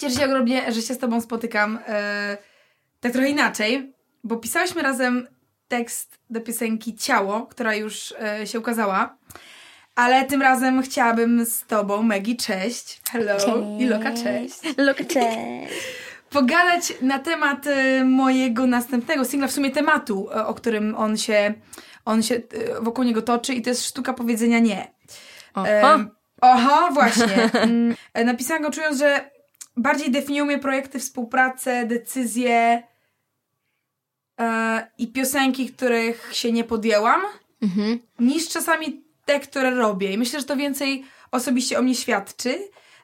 Cieszę się ogromnie, że się z tobą spotykam e, tak trochę inaczej, bo pisałyśmy razem tekst do piosenki Ciało, która już e, się ukazała. Ale tym razem chciałabym z tobą, Megi, cześć. Hello. Cześć. I Loka, cześć. Loka, cześć. Pogadać na temat e, mojego następnego singla, w sumie tematu, o którym on się, on się wokół niego toczy i to jest sztuka powiedzenia nie. Em, Oho, właśnie. Mm, Napisałam go czując, że bardziej definiują mnie projekty, współpracę, decyzje e, i piosenki, których się nie podjęłam, Mhm. niż czasami te, które robię. I myślę, że to więcej osobiście o mnie świadczy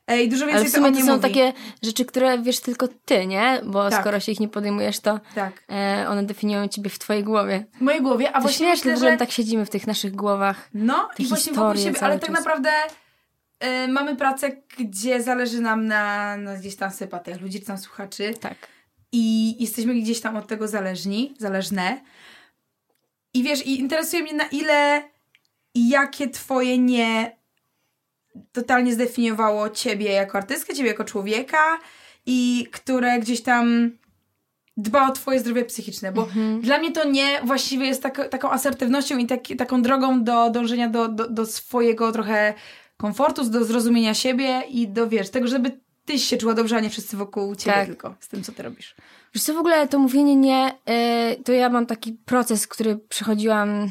e, i dużo więcej Ale w to sumie mnie to są mówi. takie rzeczy, które wiesz tylko ty, nie? Bo Tak. skoro się ich nie podejmujesz, to Tak. e, one definiują ciebie w twojej głowie. W mojej głowie, a To właśnie śmieszne, myślę, w ogóle że... tak siedzimy w tych naszych głowach. No i właśnie wokół siebie, ale tak czas. naprawdę e, mamy pracę, gdzie zależy nam na, na gdzieś tam sympatiach ludzi czy tam słuchaczy. Tak. i jesteśmy gdzieś tam od tego zależni, zależne. I wiesz, i interesuje mnie na ile i jakie twoje nie totalnie zdefiniowało ciebie jako artystkę, ciebie jako człowieka i które gdzieś tam dba o twoje zdrowie psychiczne, bo Mhm. dla mnie to nie właściwie jest tak, taką asertywnością i taki, taką drogą do dążenia do, do, do swojego trochę komfortu, do zrozumienia siebie i do, wiesz, tego, żeby ty się czuła dobrze, a nie wszyscy wokół ciebie Tak. tylko z tym, co ty robisz. Wiesz co, w ogóle to mówienie nie, y, to ja mam taki proces, który przechodziłam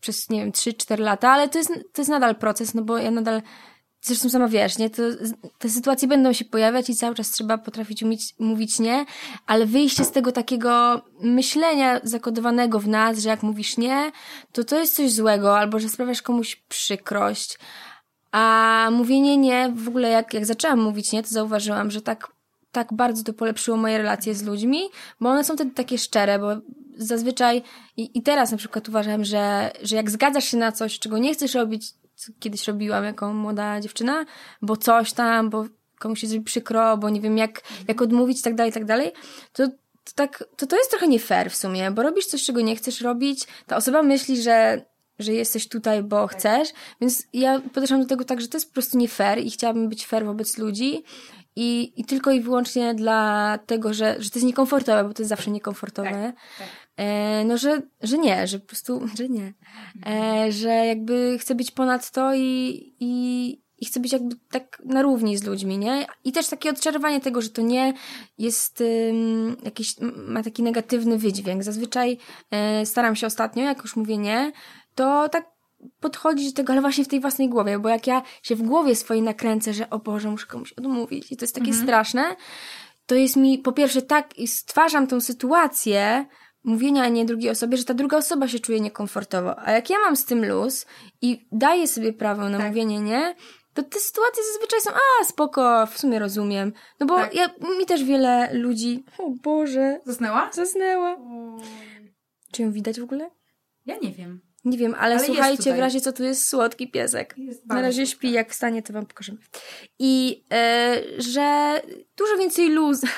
przez, nie wiem, 3-4 lata, ale to jest, to jest nadal proces, no bo ja nadal, zresztą sama wiesz, nie, to, te sytuacje będą się pojawiać i cały czas trzeba potrafić umieć, mówić nie, ale wyjście z tego takiego myślenia zakodowanego w nas, że jak mówisz nie, to to jest coś złego, albo że sprawiasz komuś przykrość, a mówienie nie, w ogóle jak, jak zaczęłam mówić nie, to zauważyłam, że tak, tak bardzo to polepszyło moje relacje z ludźmi, bo one są wtedy takie szczere, bo zazwyczaj i, i teraz na przykład uważam, że, że jak zgadzasz się na coś, czego nie chcesz robić, co kiedyś robiłam jako młoda dziewczyna, bo coś tam, bo komuś się zrobi przykro, bo nie wiem jak, jak odmówić i tak dalej, i tak dalej, to to, tak, to to jest trochę nie fair w sumie, bo robisz coś, czego nie chcesz robić, ta osoba myśli, że, że jesteś tutaj, bo chcesz, więc ja podeszłam do tego tak, że to jest po prostu nie fair i chciałabym być fair wobec ludzi i, i tylko i wyłącznie dla tego, że, że to jest niekomfortowe, bo to jest zawsze niekomfortowe, tak. E, no, że, że nie, że po prostu, że nie, e, że jakby chcę być ponad to i, i, i chcę być jakby tak na równi z ludźmi, nie? I też takie odczarowanie tego, że to nie jest ym, jakiś, ma taki negatywny wydźwięk. Zazwyczaj e, staram się ostatnio, jak już mówię nie, to tak podchodzić do tego, ale właśnie w tej własnej głowie, bo jak ja się w głowie swojej nakręcę, że o Boże, muszę komuś odmówić i to jest takie straszne, to jest mi po pierwsze tak i stwarzam tą sytuację mówienia nie drugiej osobie, że ta druga osoba się czuje niekomfortowo. A jak ja mam z tym luz i daję sobie prawo na Tak. mówienie nie, to te sytuacje zazwyczaj są, a spoko, w sumie rozumiem. No bo Tak. ja, mi też wiele ludzi, o Boże, Zasnęła? zasnęła. Czy ją widać w ogóle? Ja nie wiem. Nie wiem, ale, Ale słuchajcie, w razie co tu jest słodki piesek. Jest Na razie śpi, jak wstanie, to wam pokażemy. I e, że dużo więcej luz.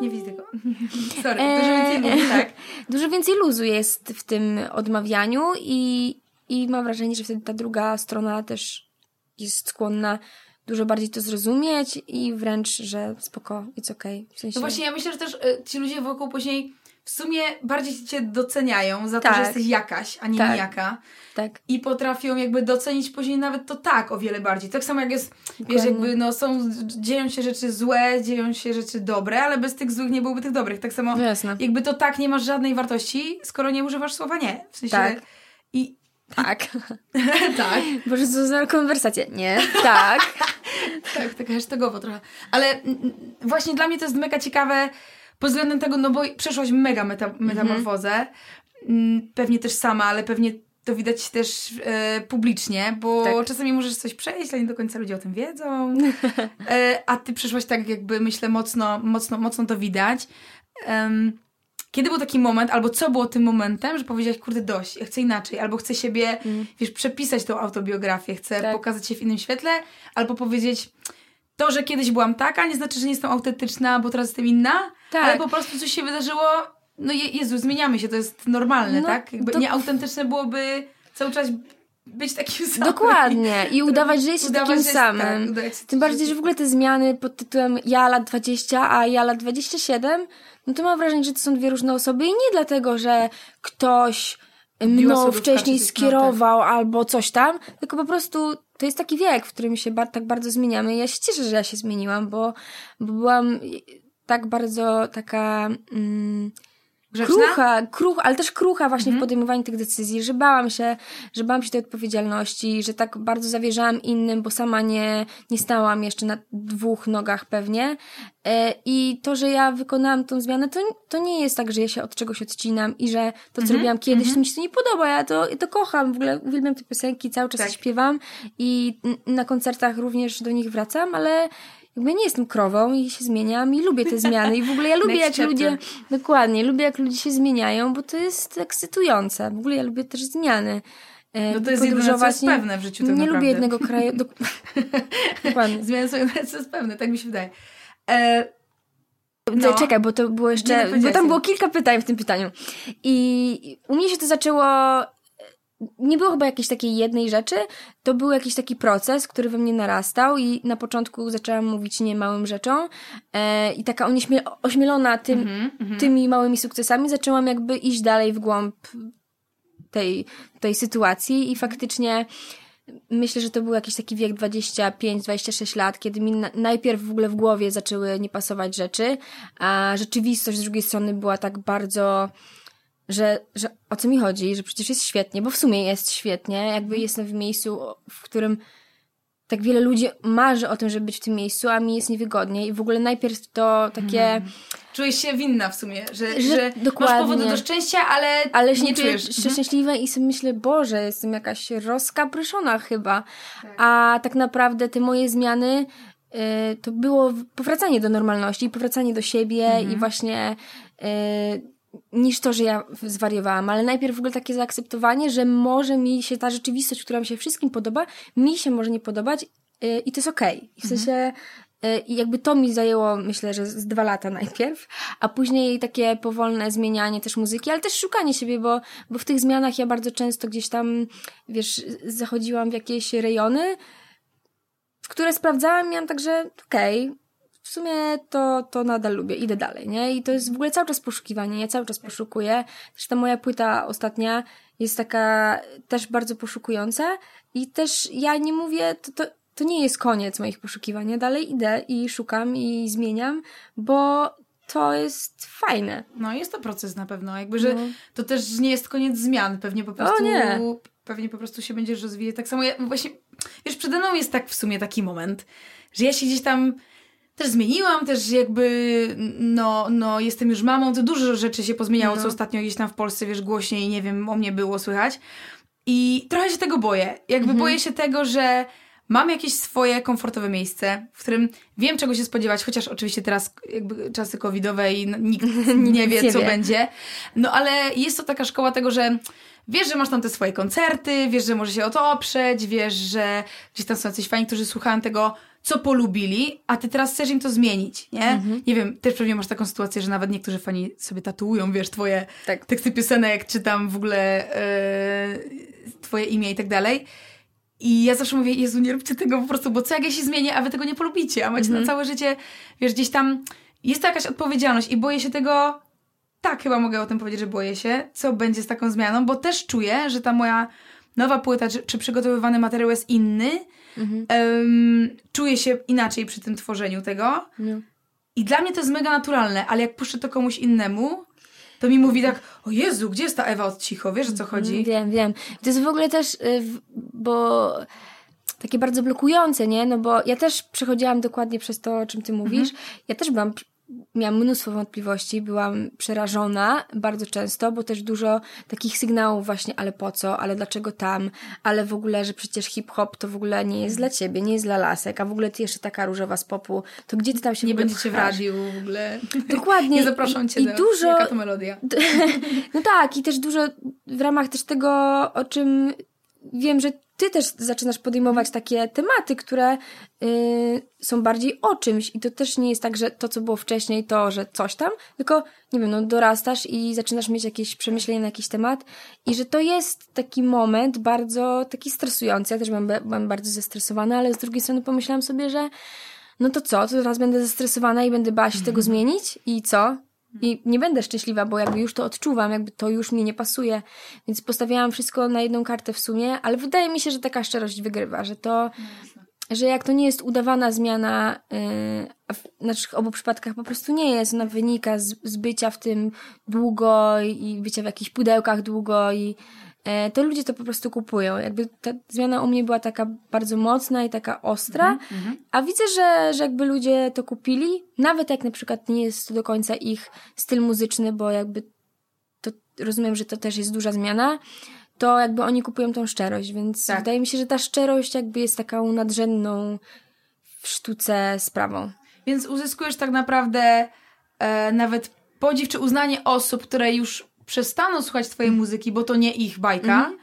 Nie widzę tego. Sorry, Eee, dużo więcej ludzi, tak. Dużo więcej luzu jest w tym odmawianiu i, i mam wrażenie, że wtedy ta druga strona też jest skłonna dużo bardziej to zrozumieć i wręcz, że spoko, it's okay. W sensie... No właśnie, ja myślę, że też y, ci ludzie wokół później w sumie bardziej cię doceniają za to, Tak. że jesteś jakaś, a nie Tak. nijaka. Tak, I potrafią jakby docenić później nawet to tak o wiele bardziej. Tak samo jak jest, wiesz, Dokładnie. jakby no są, dzieją się rzeczy złe, dzieją się rzeczy dobre, ale bez tych złych nie byłoby tych dobrych. Tak samo no jasne. jakby to tak nie masz żadnej wartości, skoro nie używasz słowa nie. W sensie... Tak. Tak. tak. Boże, co za konwersacja. Nie, tak. Tak, tak hashtagowo trochę. Ale właśnie dla mnie to jest mega ciekawe pod względem tego, no bo przeszłaś mega meta, metamorfozę. Mm, Pewnie też sama, ale pewnie to widać też e, publicznie, bo Tak. czasami możesz coś przejść, ale nie do końca ludzie o tym wiedzą. E, a ty przeszłaś tak jakby, myślę, mocno, mocno, mocno to widać. Em, kiedy był taki moment, albo co było tym momentem, że powiedziałaś, kurde, dość, ja chcę inaczej, albo chcę siebie, wiesz, przepisać tą autobiografię, chcę Tak. pokazać się w innym świetle, albo powiedzieć, to, że kiedyś byłam taka, nie znaczy, że nie jestem autentyczna, bo teraz jestem inna, Tak. ale po prostu coś się wydarzyło, no Je- Jezu, zmieniamy się, to jest normalne, No, tak? Jakby to- nieautentyczne byłoby cały czas być takim samym. Dokładnie. I udawać, że jest Udawać, takim jest- samym. tak, Tym bardziej, że w ogóle te zmiany pod tytułem ja lat 20, a ja lat 27, no to mam wrażenie, że to są dwie różne osoby i nie dlatego, że ktoś mną wcześniej czy tych skierował albo coś tam, tylko po prostu to jest taki wiek, w którym się tak bardzo zmieniamy. I ja się cieszę, że ja się zmieniłam, bo, bo byłam tak bardzo taka... Mm, Grzeczna? Krucha, kruch, ale też krucha właśnie Mhm. w podejmowaniu tych decyzji, że bałam się, że bałam się tej odpowiedzialności, że tak bardzo zawierzałam innym, bo sama nie, nie stałam jeszcze na dwóch nogach pewnie. E, I to, że ja wykonałam tą zmianę, to, to nie jest tak, że ja się od czegoś odcinam i że to, co Mhm, robiłam kiedyś, to mi się to nie podoba. Ja to, ja to kocham, w ogóle uwielbiam te piosenki, cały czas Tak. śpiewam i na koncertach również do nich wracam, ale jakby nie jestem krową i się zmieniam i lubię te zmiany i w ogóle ja lubię jak chapter. ludzie Dokładnie, lubię jak ludzie się zmieniają, bo to jest ekscytujące. W ogóle ja lubię też zmiany. E, No to jest jedyne, co jest. Nie- pewne w życiu tak Nie naprawdę. lubię jednego kraju. Dok- Dokładnie. Zmiany są jedyne, co jest pewne, tak mi się wydaje. E, No. no. Czekaj, bo to było jeszcze. nie bo tam było kilka pytań w tym pytaniu. I u mnie się to zaczęło. Nie było chyba jakiejś takiej jednej rzeczy, to był jakiś taki proces, który we mnie narastał i na początku zaczęłam mówić nie małym rzeczom. E, i taka onieśmie- ośmielona tym, Mhm, tymi małymi sukcesami zaczęłam jakby iść dalej w głąb tej, tej sytuacji i faktycznie myślę, że to był jakiś taki wiek 25-26 lat, kiedy mi na, najpierw w ogóle w głowie zaczęły nie pasować rzeczy, a rzeczywistość z drugiej strony była tak bardzo że, że o co mi chodzi, że przecież jest świetnie, bo w sumie jest świetnie, jakby jestem w miejscu, w którym tak wiele ludzi marzy o tym, żeby być w tym miejscu, a mi jest niewygodnie i w ogóle najpierw to takie, Czujesz się winna w sumie, że, Że że, dokładnie. masz powody do szczęścia, ale, ale się nie czujesz. się Mhm. szczęśliwa i sobie myślę, Boże, jestem jakaś rozkapryszona chyba, Tak. a tak naprawdę te moje zmiany y, to było powracanie do normalności, powracanie do siebie Mhm. i właśnie y, niż to, że ja zwariowałam, ale najpierw w ogóle takie zaakceptowanie, że może mi się ta rzeczywistość, która mi się wszystkim podoba, mi się może nie podobać y, i to jest okej. I W Mhm. sensie y, i jakby to mi zajęło, myślę, że z dwa lata najpierw, a później takie powolne zmienianie też muzyki, ale też szukanie siebie, bo, bo w tych zmianach ja bardzo często gdzieś tam, wiesz, zachodziłam w jakieś rejony, w które sprawdzałam miałam także, okej, w sumie to, to nadal lubię, idę dalej, nie? I to jest w ogóle cały czas poszukiwanie, ja cały czas poszukuję. Też ta moja płyta ostatnia jest taka też bardzo poszukująca i też ja nie mówię, to, to, to nie jest koniec moich poszukiwań, ja dalej idę i szukam i zmieniam, bo to jest fajne. No jest to proces na pewno, jakby, że No. to też nie jest koniec zmian, pewnie po prostu... nie. Pewnie po prostu się będziesz rozwijać. Tak samo ja właśnie, wiesz, przede mną jest tak w sumie taki moment, że ja się gdzieś tam też zmieniłam, też jakby, no, no jestem już mamą, to dużo rzeczy się pozmieniało, No. co ostatnio gdzieś tam w Polsce, wiesz, głośniej, nie wiem, o mnie było słychać. I trochę się tego boję. Jakby boję się tego, że mam jakieś swoje komfortowe miejsce, w którym wiem, czego się spodziewać, chociaż oczywiście teraz jakby czasy covidowe i nikt nie wie, co wie. będzie. No ale jest to taka szkoła tego, że wiesz, że masz tam te swoje koncerty, wiesz, że możesz się o to oprzeć, wiesz, że gdzieś tam są jacyś fani, którzy słuchają tego, co polubili, a ty teraz chcesz im to zmienić, nie? Mhm. Nie wiem, też pewnie masz taką sytuację, że nawet niektórzy fani sobie tatuują, wiesz, twoje Tak. teksty piosenek, czy tam w ogóle e, twoje imię i tak dalej. I ja zawsze mówię, Jezu, nie róbcie tego po prostu, bo co jak ja się zmienię, a wy tego nie polubicie, a macie Mhm. na całe życie, wiesz, gdzieś tam jest to jakaś odpowiedzialność i boję się tego, tak chyba mogę o tym powiedzieć, że boję się, co będzie z taką zmianą, bo też czuję, że ta moja nowa płyta, czy, czy przygotowywany materiał jest inny, Mhm. Em, czuję się inaczej przy tym tworzeniu tego No. i dla mnie to jest mega naturalne, ale jak puszczę to komuś innemu, to mi mówi tak, o Jezu, gdzie jest ta Ewa od cicho, wiesz o co chodzi? Wiem, wiem. To jest w ogóle też, y, bo takie bardzo blokujące, nie? No bo ja też przechodziłam dokładnie przez to, o czym ty mówisz. Ja też byłam, miałam mnóstwo wątpliwości, byłam przerażona bardzo często, bo też dużo takich sygnałów właśnie, ale po co, ale dlaczego tam, ale w ogóle, że przecież hip-hop to w ogóle nie jest dla ciebie, nie jest dla lasek, a w ogóle ty jeszcze taka różowa z popu, to gdzie ty tam się Nie będziecie w radiu w ogóle. Dokładnie. Nie zapraszam cię I, do... dużo, Jaka to melodia? no tak, i też dużo w ramach też tego, o czym wiem, że ty też zaczynasz podejmować takie tematy, które y, są bardziej o czymś. I to też nie jest tak, że to, co było wcześniej, to, że coś tam, tylko, nie wiem, no dorastasz i zaczynasz mieć jakieś przemyślenia na jakiś temat. I że to jest taki moment bardzo taki stresujący. Ja też byłam, byłam bardzo zestresowana, ale z drugiej strony pomyślałam sobie, że no to co, to teraz będę zestresowana i będę bała się tego zmienić? I co? I nie będę szczęśliwa, bo jakby już to odczuwam, jakby to już mi nie pasuje. Więc postawiałam wszystko na jedną kartę w sumie, ale wydaje mi się, że taka szczerość wygrywa, że to, że jak to nie jest udawana zmiana, yy, a w naszych obu przypadkach po prostu nie jest, ona wynika z, z bycia w tym długo i bycia w jakichś pudełkach długo i to ludzie to po prostu kupują. Jakby ta zmiana u mnie była taka bardzo mocna i taka ostra, mm-hmm. a widzę, że, że jakby ludzie to kupili, nawet jak na przykład nie jest to do końca ich styl muzyczny, bo jakby to rozumiem, że to też jest duża zmiana, to jakby oni kupują tą szczerość, więc tak. wydaje mi się, że ta szczerość jakby jest taką nadrzędną w sztuce sprawą. Więc uzyskujesz tak naprawdę e, nawet podziw czy uznanie osób, które już przestaną słuchać twojej mm. muzyki, bo to nie ich bajka, mm.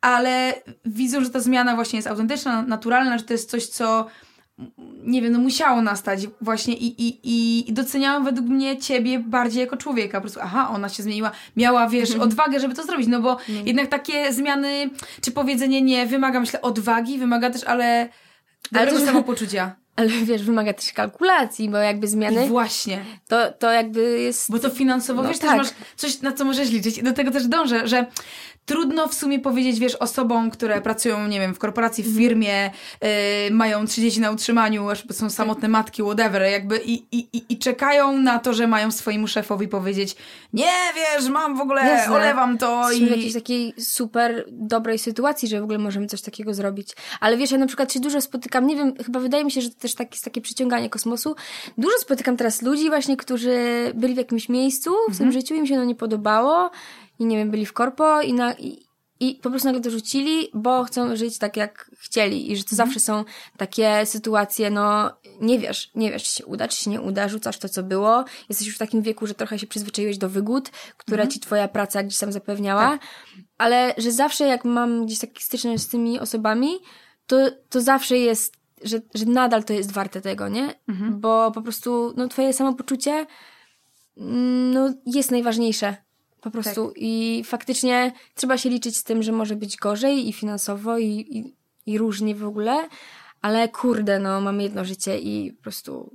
ale widzą, że ta zmiana właśnie jest autentyczna, naturalna, że to jest coś, co nie wiem, no musiało nastać właśnie i, i, i doceniałam według mnie ciebie bardziej jako człowieka. Po prostu, aha, ona się zmieniła, miała, wiesz, mhm. odwagę, żeby to zrobić, no bo mm. jednak takie zmiany, czy powiedzenie nie wymaga, myślę, odwagi, wymaga też, ale dobrego ale samopoczucia. Ale wiesz, wymaga też kalkulacji, bo jakby zmiany. I właśnie. To, to jakby jest. Bo to finansowo, no, wiesz, tak. też masz coś, na co możesz liczyć. I do tego też dążę, że trudno w sumie powiedzieć, wiesz, osobom, które pracują, nie wiem, w korporacji, w mhm. firmie, yy, mają 30 na utrzymaniu, są samotne matki, whatever, jakby i, i, i czekają na to, że mają swojemu szefowi powiedzieć, nie wiesz, mam w ogóle, Jasne. olewam to Jesteśmy i... w jakiejś takiej super dobrej sytuacji, że w ogóle możemy coś takiego zrobić. Ale wiesz, ja na przykład się dużo spotykam, nie wiem, chyba wydaje mi się, że to też tak, jest takie przyciąganie kosmosu. Dużo spotykam teraz ludzi właśnie, którzy byli w jakimś miejscu w mhm. tym życiu, im się to nie podobało i nie wiem, byli w korpo i, na, i, i po prostu nagle to rzucili, bo chcą żyć tak, jak chcieli. I że to mhm. zawsze są takie sytuacje, no nie wiesz, nie wiesz, czy się uda, czy się nie uda, rzucasz to, co było. Jesteś już w takim wieku, że trochę się przyzwyczaiłeś do wygód, które mhm. ci twoja praca gdzieś tam zapewniała. Tak. Ale że zawsze jak mam gdzieś taki styczność z tymi osobami, to, to zawsze jest, że, że nadal to jest warte tego, nie? Mhm. Bo po prostu, no twoje samopoczucie, mm, no jest najważniejsze po prostu. Tak. I faktycznie trzeba się liczyć z tym, że może być gorzej i finansowo, i, i, i różnie w ogóle, ale kurde, no, mamy jedno życie i po prostu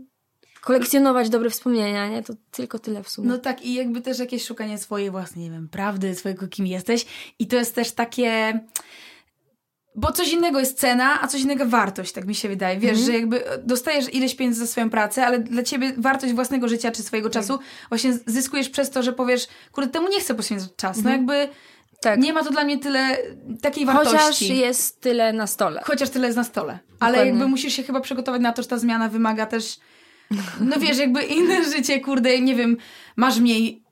kolekcjonować dobre wspomnienia, nie? To tylko tyle w sumie. No tak, i jakby też jakieś szukanie swojej własnej, nie wiem, prawdy, swojego kim jesteś. I to jest też takie bo coś innego jest cena, a coś innego wartość, tak mi się wydaje. Wiesz, mm -hmm. że jakby dostajesz ileś pieniędzy za swoją pracę, ale dla ciebie wartość własnego życia czy swojego tak. czasu właśnie zyskujesz przez to, że powiesz, kurde, temu nie chcę poświęcać czas. Mm -hmm. No mhm. jakby tak. nie ma to dla mnie tyle takiej wartości. Chociaż jest tyle na stole. Chociaż tyle jest na stole. Ale Dokładnie. jakby musisz się chyba przygotować na to, że ta zmiana wymaga też no wiesz, jakby inne życie, kurde, nie wiem, masz mniej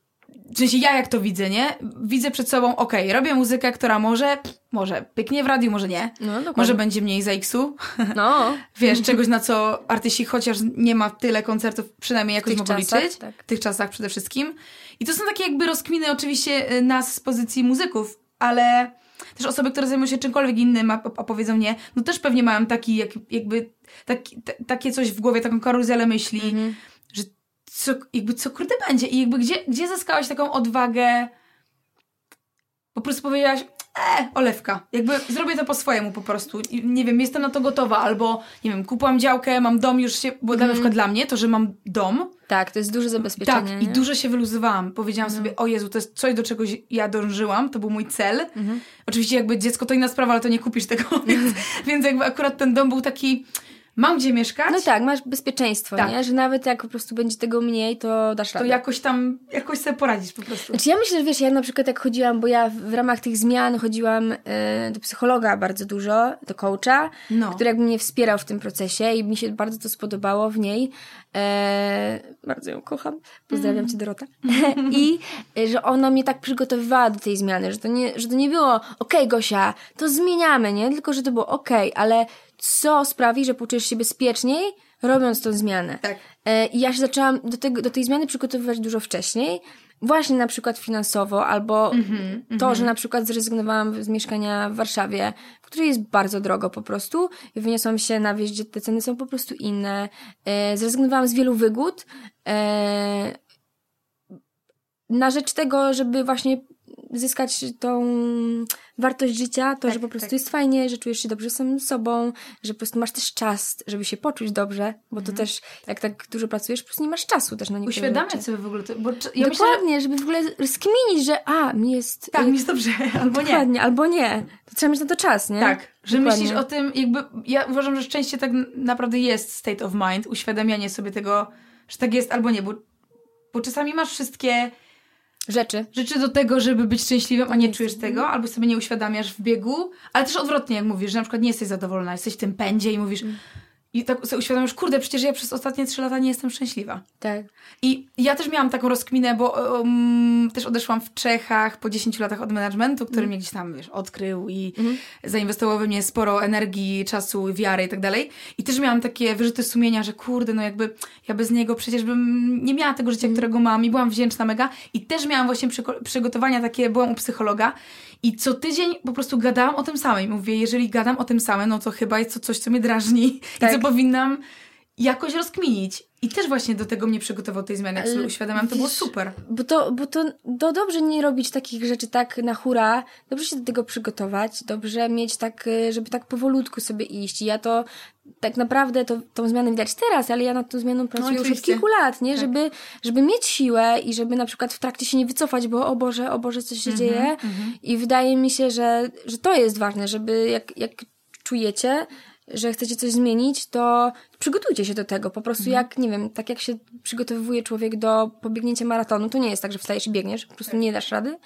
w sensie ja jak to widzę, nie? Widzę przed sobą, okej, okay, robię muzykę, która może, może pyknie w radiu, może nie. No, może będzie mniej za X-u. No. Wiesz, czegoś na co artyści chociaż nie ma tyle koncertów, przynajmniej jakoś mogą liczyć. Tak. W tych czasach przede wszystkim. I to są takie jakby rozkminy oczywiście y, nas z pozycji muzyków, ale też osoby, które zajmują się czymkolwiek innym, a, a powiedzą nie, no też pewnie mają taki jak, jakby taki, t- takie coś w głowie, taką karuzelę myśli, mm-hmm co, jakby co kurde będzie i jakby gdzie, gdzie zyskałaś taką odwagę po prostu powiedziałaś e, olewka, jakby zrobię to po swojemu po prostu, nie wiem, jestem na to gotowa, albo nie wiem, kupiłam działkę, mam dom już się, bo mm. na przykład dla mnie to, że mam dom. Tak, to jest duże zabezpieczenie. Tak, nie? i dużo się wyluzowałam, powiedziałam no. sobie, o Jezu, to jest coś, do czegoś ja dążyłam, to był mój cel. Mhm. Oczywiście jakby dziecko to inna sprawa, ale to nie kupisz tego, więc, więc jakby akurat ten dom był taki mam gdzie mieszkać. No tak, masz bezpieczeństwo, tak. nie? Że nawet jak po prostu będzie tego mniej, to dasz radę. To jakoś tam, jakoś sobie poradzisz po prostu. Znaczy ja myślę, że wiesz, ja na przykład jak chodziłam, bo ja w ramach tych zmian chodziłam y, do psychologa bardzo dużo, do coacha, no. który jakby mnie wspierał w tym procesie i mi się bardzo to spodobało w niej. E, bardzo ją kocham. Pozdrawiam mm. cię, Dorota. I e, że ona mnie tak przygotowywała do tej zmiany, że to nie, że to nie było okej, okay, Gosia, to zmieniamy, nie? Tylko, że to było okej, okay, ale co sprawi, że poczujesz się bezpieczniej, robiąc tą zmianę. Tak. E, I ja się zaczęłam do, tego, do tej zmiany przygotowywać dużo wcześniej, właśnie na przykład finansowo, albo Mhm, to, że na przykład zrezygnowałam z mieszkania w Warszawie, w której jest bardzo drogo po prostu i wyniosłam się na wieś, gdzie te ceny są po prostu inne. E, zrezygnowałam z wielu wygód e, na rzecz tego, żeby właśnie zyskać tą wartość życia, to, Tak, że po prostu tak. jest fajnie, że czujesz się dobrze samym sobą, że po prostu masz też czas, żeby się poczuć dobrze, bo Mhm. to też, jak tak dużo pracujesz, po prostu nie masz czasu też na niektóre Uświadamiać rzeczy. sobie w ogóle to, bo ja myślę, Dokładnie, żeby w ogóle skminić, że a, mi jest... tak, y, mi jest dobrze, albo nie. Dokładnie, albo nie. To trzeba mieć na to czas, nie? Tak, że Dokładnie. myślisz o tym, jakby, ja uważam, że szczęście tak naprawdę jest state of mind, uświadamianie sobie tego, że tak jest albo nie, bo, bo czasami masz wszystkie Rzeczy. rzeczy do tego, żeby być szczęśliwym, a nie czujesz tego, albo sobie nie uświadamiasz w biegu, ale też odwrotnie, jak mówisz, że na przykład nie jesteś zadowolona, jesteś w tym pędzie i mówisz i tak sobie uświadamiasz, kurde, przecież ja przez ostatnie trzy lata nie jestem szczęśliwa. Tak. I ja też miałam taką rozkminę, bo um, też odeszłam w Czechach po 10 latach od managementu, który mnie gdzieś tam, wiesz, odkrył i zainwestował we mnie sporo energii, czasu, wiary i tak dalej. I też miałam takie wyrzuty sumienia, że kurde, no jakby ja bez niego przecież bym nie miała tego życia, którego mam i byłam wdzięczna mega. I też miałam właśnie przygotowania takie, byłam u psychologa i co tydzień po prostu gadałam o tym samym. Mówię, jeżeli gadam o tym samym, no to chyba jest to coś, co mnie drażni i Tak. co powinnam jakoś rozkminić. I też właśnie do tego mnie przygotował tej zmiany. Jak sobie uświadamiam, to było super. Bo to, bo to, to dobrze nie robić takich rzeczy tak na hura, dobrze się do tego przygotować, dobrze mieć tak, y, żeby tak powolutku sobie iść. I ja to tak naprawdę to, tą zmianę widać teraz, ale ja nad tą zmianą pracuję już od kilku lat, nie? Tak. Żeby, żeby mieć siłę i żeby na przykład w trakcie się nie wycofać, bo o Boże, o Boże, coś się dzieje. I wydaje mi się, że, że to jest ważne, żeby jak, jak czujecie, że chcecie coś zmienić, to przygotujcie się do tego. Po prostu jak, nie wiem, tak jak się przygotowuje człowiek do pobiegnięcia maratonu, to nie jest tak, że wstajesz i biegniesz, po prostu nie dasz rady,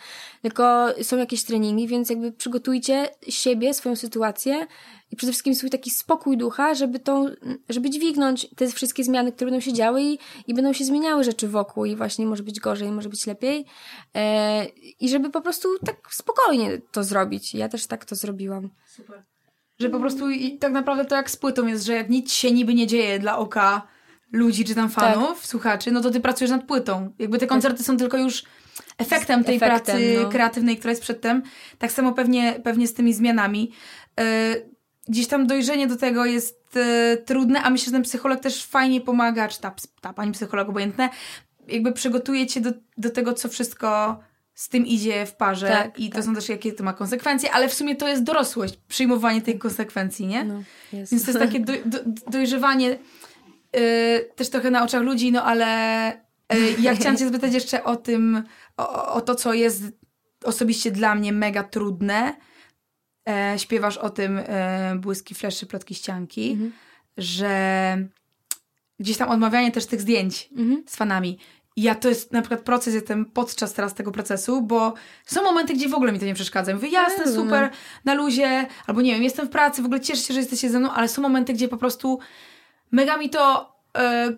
tylko są jakieś treningi, więc jakby przygotujcie siebie, swoją sytuację i przede wszystkim swój taki spokój ducha, żeby tą, żeby dźwignąć te wszystkie zmiany, które będą się działy i, i będą się zmieniały rzeczy wokół i właśnie może być gorzej, może być lepiej e, i żeby po prostu tak spokojnie to zrobić. Ja też tak to zrobiłam. Super. Że po prostu i tak naprawdę to jak z płytą jest, że jak nic się niby nie dzieje dla oka ludzi czy tam fanów, słuchaczy, no to ty pracujesz nad płytą. Jakby te koncerty są tylko już efektem tej Efektem, pracy no. kreatywnej, która jest przedtem. Tak samo pewnie, pewnie z tymi zmianami. Yy, gdzieś tam dojrzenie do tego jest yy, trudne, a myślę, że ten psycholog też fajnie pomaga, czy ta, ta pani psycholog obojętne, jakby przygotuje cię do, do tego, co wszystko z tym idzie w parze Tak, i to tak. są też jakie to ma konsekwencje, ale w sumie to jest dorosłość, przyjmowanie tych konsekwencji, nie? No, jest. Więc to jest takie do, do, dojrzewanie yy, też trochę na oczach ludzi, no ale yy, ja chciałam cię zapytać jeszcze o tym, o, o to, co jest osobiście dla mnie mega trudne. E, śpiewasz o tym e, błyski, fleszy, plotki, ścianki, Mhm. że gdzieś tam odmawianie też tych zdjęć Mhm. z fanami. Ja to jest na przykład proces, jestem podczas teraz tego procesu, bo są momenty, gdzie w ogóle mi to nie przeszkadza. Mówię, jasne, rozumiem. super, na luzie, albo nie wiem, jestem w pracy, w ogóle cieszę się, że jesteście ze mną, ale są momenty, gdzie po prostu mega mi to, e,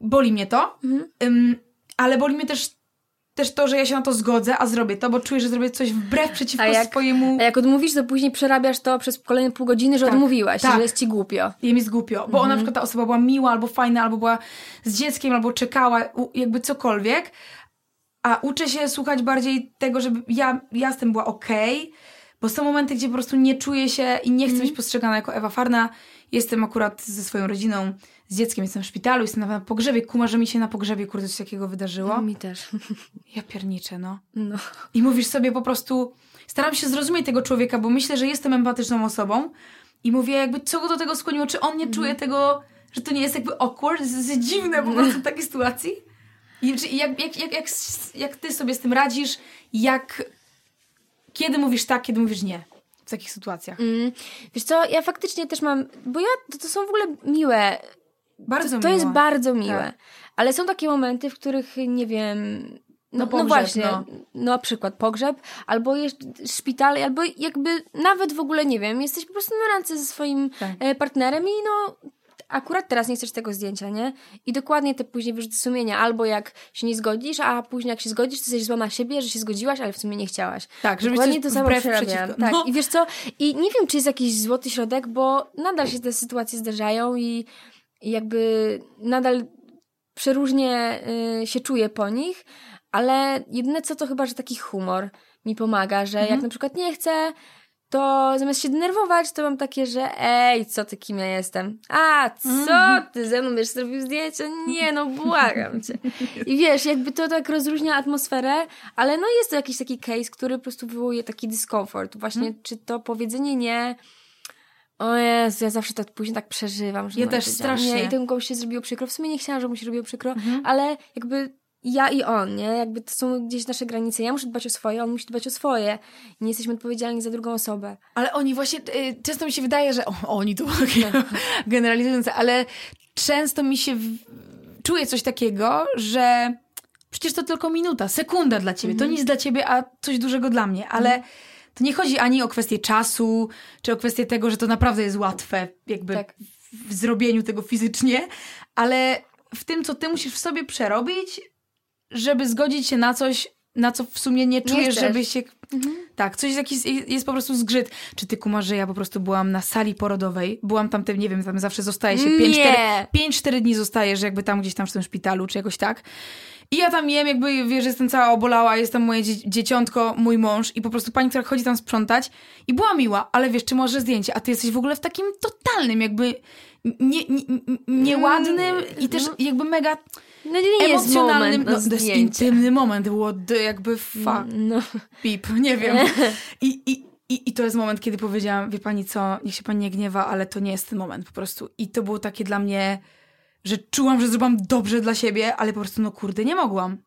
boli mnie to, Mhm. Ale boli mnie też też to, że ja się na to zgodzę, a zrobię to, bo czuję, że zrobię coś wbrew przeciwko A jak- swojemu... A jak odmówisz, to później przerabiasz to przez kolejne pół godziny, że Tak, odmówiłaś, tak. że jest ci głupio. Jej mi zgłupio, bo ona na przykład ta osoba była miła, albo fajna, albo była z dzieckiem, albo czekała, jakby cokolwiek, a uczę się słuchać bardziej tego, żeby ja, ja z tym była okej, bo są momenty, gdzie po prostu nie czuję się i nie chcę być postrzegana jako Ewa Farna. Jestem akurat ze swoją rodziną, z dzieckiem, jestem w szpitalu, jestem na pogrzebie, kuma, że mi się na pogrzebie kurde coś takiego wydarzyło. Mi też. Ja pierniczę, no. No. I mówisz sobie po prostu, staram się zrozumieć tego człowieka, bo myślę, że jestem empatyczną osobą i mówię jakby, co go do tego skłoniło, czy on nie czuje tego, że to nie jest jakby awkward, jest, jest dziwne po prostu w takiej sytuacji. I jak, jak, jak, jak, jak ty sobie z tym radzisz, jak, kiedy mówisz tak, kiedy mówisz nie w takich sytuacjach. Mm. Wiesz co, ja faktycznie też mam, bo ja, to, to są w ogóle miłe, Bardzo to, to jest bardzo miłe, Tak. ale są takie momenty, w których, nie wiem... No, No no, pogrzeb, właśnie, no. no. na przykład pogrzeb, albo jeszcze szpital, albo jakby nawet w ogóle, nie wiem, jesteś po prostu na randce ze swoim Tak. e, partnerem i no akurat teraz nie chcesz tego zdjęcia, nie? I dokładnie te później wyrzuty sumienia, albo jak się nie zgodzisz, a później jak się zgodzisz, to jesteś zła na siebie, że się zgodziłaś, ale w sumie nie chciałaś. Tak, żeby Dokładnie to samo przerabiam. Tak, No. i wiesz co, i nie wiem, czy jest jakiś złoty środek, bo nadal się te sytuacje zdarzają i, i jakby nadal przeróżnie y, się czuję po nich, ale jedyne co to chyba, że taki humor mi pomaga, że Mhm. jak na przykład nie chcę, to zamiast się denerwować, to mam takie, że ej, co ty, kim ja jestem? A, co Mhm. ty ze mną będziesz zrobił zdjęcia? Nie, no błagam cię. I wiesz, jakby to tak rozróżnia atmosferę, ale no jest to jakiś taki case, który po prostu wywołuje taki dyskomfort. Właśnie, Mhm. czy to powiedzenie nie... O Jezu, ja zawsze tak później tak przeżywam. Że Ja nie też strasznie. Nie, I temu komuś się zrobiło przykro. W sumie nie chciałam, żeby mu się robiło przykro, Mhm. ale jakby ja i on, nie? Jakby to są gdzieś nasze granice. Ja muszę dbać o swoje, on musi dbać o swoje. Nie jesteśmy odpowiedzialni za drugą osobę. Ale oni właśnie, y, często mi się wydaje, że o, oni to generalizujące, ale często mi się w... czuje coś takiego, że przecież to tylko minuta, sekunda dla ciebie, to nic dla ciebie, a coś dużego dla mnie, ale to nie chodzi ani o kwestię czasu, czy o kwestię tego, że to naprawdę jest łatwe, jakby Tak. w zrobieniu tego fizycznie, ale w tym, co ty musisz w sobie przerobić, żeby zgodzić się na coś, na co w sumie nie czujesz, chcesz. żeby się... Tak, coś jakiś, jest po prostu zgrzyt. Czy ty kumasz, że ja po prostu byłam na sali porodowej, byłam tam, te, nie wiem, tam zawsze zostaje się 5-4 Nie. dni zostajesz jakby tam gdzieś tam w tym szpitalu, czy jakoś tak. I ja tam jem, jakby, wiesz, jestem cała obolała, jest tam moje dzie- dzieciątko, mój mąż i po prostu pani, która chodzi tam sprzątać i była miła, ale wiesz, czy może zdjęcie, a ty jesteś w ogóle w takim totalnym jakby nie, nie, nie, nieładnym i też no. jakby mega No nie jest moment no, to jest intymny moment, the, jakby fuck, No. pip, nie wiem. I, i, i, I to jest moment, kiedy powiedziałam, wie pani co, niech się pani nie gniewa, ale to nie jest ten moment po prostu. I to było takie dla mnie, że czułam, że zrobiłam dobrze dla siebie, ale po prostu no kurde, nie mogłam.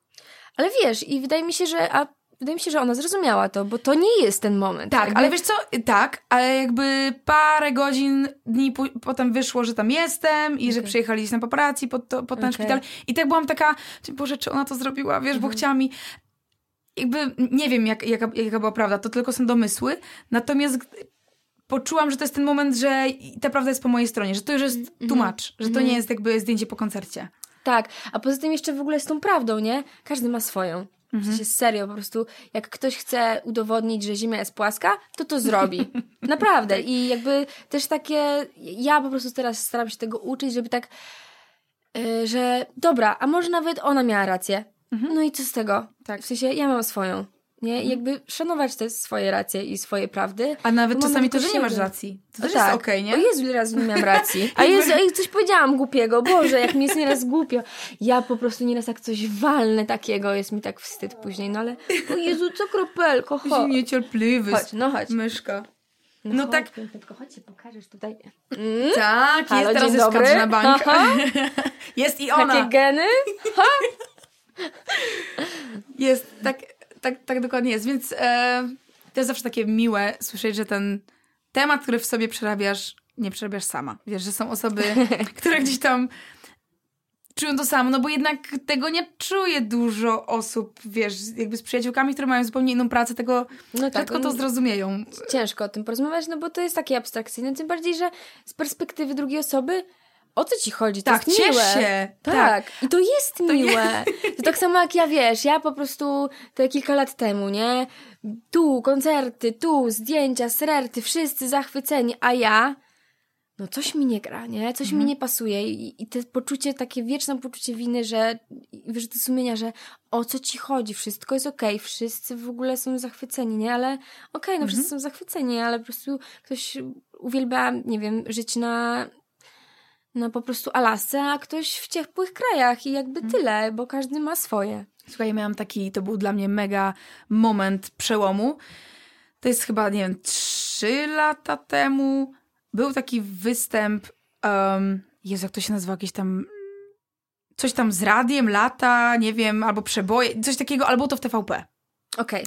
Ale wiesz, i wydaje mi się, że a wydaje mi się, że ona zrozumiała to, bo to nie jest ten moment. Tak, Jakby- ale wiesz co, tak, ale jakby parę godzin, dni pu- potem wyszło, że tam jestem i że Okej. przyjechaliśmy na paparazzi pod, to, pod ten Okej. szpital. I tak byłam taka, Boże, czy ona to zrobiła, wiesz, bo chciała mi... Jakby nie wiem, jak, jaka, jaka była prawda, to tylko są domysły, natomiast poczułam, że to jest ten moment, że ta prawda jest po mojej stronie, że to już jest tłumacz, że to nie jest jakby zdjęcie po koncercie. Tak, a poza tym jeszcze w ogóle z tą prawdą, nie? Każdy ma swoją. W sensie serio, po prostu jak ktoś chce udowodnić, że Ziemia jest płaska, to to zrobi. Naprawdę. I jakby też takie, ja po prostu teraz staram się tego uczyć, żeby tak, yy, że dobra, a może nawet ona miała rację. No i co z tego? Tak. W sensie ja mam swoją. Nie? I jakby szanować te swoje racje i swoje prawdy. A nawet czasami to, że nie masz racji. To No też jest okej, nie? O Jezu, ile razy nie miałam racji. A Jezu, ej, coś powiedziałam głupiego. Boże, jak mi jest nieraz głupio. Ja po prostu nieraz jak coś walnę takiego, jest mi tak wstyd później. No ale, o Jezu, co kropelko, chodź. niecierpliwy. Chodź, no chodź. Myszka. No chodź, tak- Tylko chodź, się pokażesz tutaj. Tak, Halo, jest teraz jest dobry. Bańka. Aha. Jest i ona. Takie geny? Jest, tak, tak, tak dokładnie jest. Więc e, to jest zawsze takie miłe słyszeć, że ten temat, który w sobie przerabiasz, nie przerabiasz sama. Wiesz, że są osoby, które gdzieś tam czują to samo, no bo jednak tego nie czuje dużo osób, wiesz, jakby z przyjaciółkami, które mają zupełnie inną pracę, tego No tak, rzadko to zrozumieją. Ciężko o tym porozmawiać, no bo to jest takie abstrakcyjne. Tym bardziej, że z perspektywy drugiej osoby o co ci chodzi? To Tak, jest ciesz miłe. się. Tak. Tak. I to jest miłe. To tak samo jak ja, wiesz, ja po prostu te kilka lat temu, nie? Tu koncerty, tu zdjęcia, srerty, wszyscy zachwyceni, a ja no coś mi nie gra, nie? Coś mi nie pasuje I, i to poczucie, takie wieczne poczucie winy, że wyrzuty sumienia, że o co ci chodzi? Wszystko jest okej, wszyscy w ogóle są zachwyceni, nie? Ale okej, no wszyscy są zachwyceni, ale po prostu ktoś uwielbia, nie wiem, żyć na na po prostu Alasce, a ktoś w ciepłych krajach i jakby tyle, bo każdy ma swoje. Słuchaj, miałam taki, to był dla mnie mega moment przełomu. To jest chyba, nie wiem, trzy lata temu. Był taki występ, um, Jezu, jak to się nazywa, jakieś tam, coś tam z radiem, lata, nie wiem, albo przeboje, coś takiego, albo to w TVP. Okej.